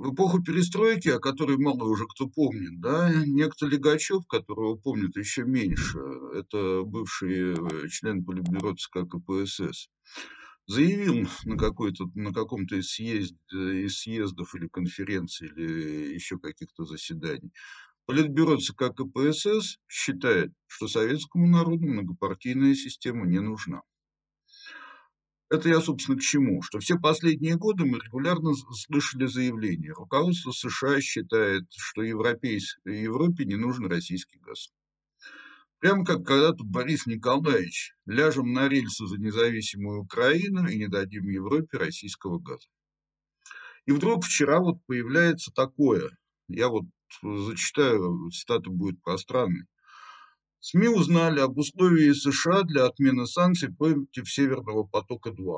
в эпоху перестройки, о которой мало уже кто помнит, да, некто Легачев, которого помнят еще меньше, это бывший э, член Политбюро ЦК КПСС, заявил на, какой-то, на каком-то из, съезд, из съездов или конференций или еще каких-то заседаний, Политбюро ЦК КПСС считает, что советскому народу многопартийная система не нужна. Это я, собственно, к чему? Что все последние годы мы регулярно слышали заявления. Руководство США считает, что европейс... Европе не нужен российский газ. Прямо как когда-то Борис Николаевич, ляжем на рельсы за независимую Украину и не дадим Европе российского газа. И вдруг вчера вот появляется такое, я вот зачитаю, цитата будет пространной. СМИ узнали об условии США для отмены санкций против Северного потока-2.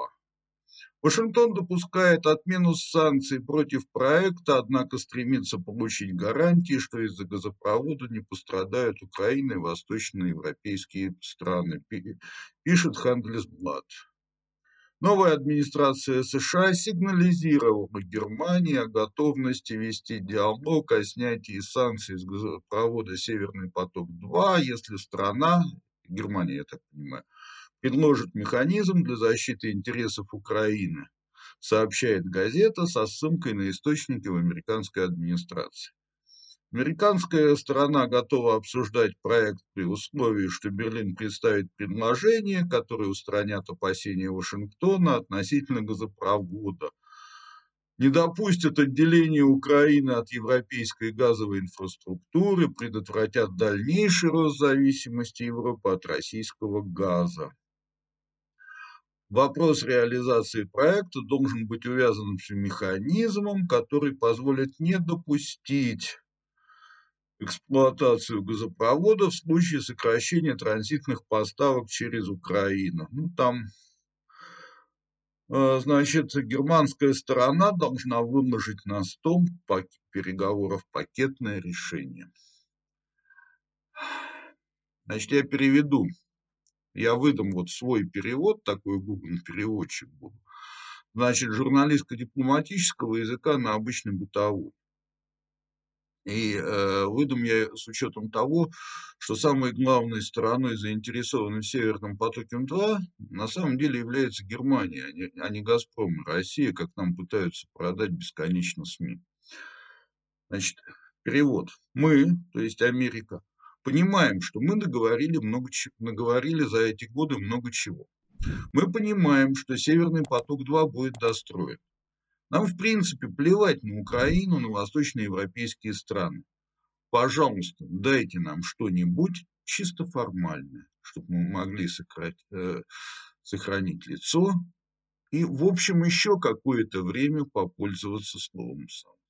Вашингтон допускает отмену санкций против проекта, однако стремится получить гарантии, что из-за газопровода не пострадают Украина и восточноевропейские страны, пишет Хандлисблад. Новая администрация США сигнализировала Германии о готовности вести диалог о снятии санкций с газопровода «Северный поток-2», если страна, Германия, я так понимаю, предложит механизм для защиты интересов Украины, сообщает газета со ссылкой на источники в американской администрации. Американская сторона готова обсуждать проект при условии, что Берлин представит предложение, которое устранят опасения Вашингтона относительно газопровода, не допустят отделения Украины от европейской газовой инфраструктуры, предотвратят дальнейший рост зависимости Европы от российского газа. Вопрос реализации проекта должен быть увязан с механизмом, который позволит не допустить эксплуатацию газопровода в случае сокращения транзитных поставок через Украину. Ну, там, э, значит, германская сторона должна выложить на стол переговоров пакетное решение. Значит, я переведу. Я выдам вот свой перевод, такой Google переводчик буду. Значит, журналистско-дипломатического языка на обычный бытовой. И э, я с учетом того, что самой главной стороной, заинтересованной в Северном потоке-2, на самом деле является Германия, а не, а не «Газпром» и Россия, как нам пытаются продать бесконечно СМИ. Значит, перевод. Мы, то есть Америка, понимаем, что мы договорили, много, наговорили за эти годы много чего. Мы понимаем, что Северный поток-2 будет достроен. Нам, в принципе, плевать на Украину, на восточноевропейские страны. Пожалуйста, дайте нам что-нибудь чисто формальное, чтобы мы могли сократить, э, сохранить лицо и, в общем, еще какое-то время попользоваться словом санкции.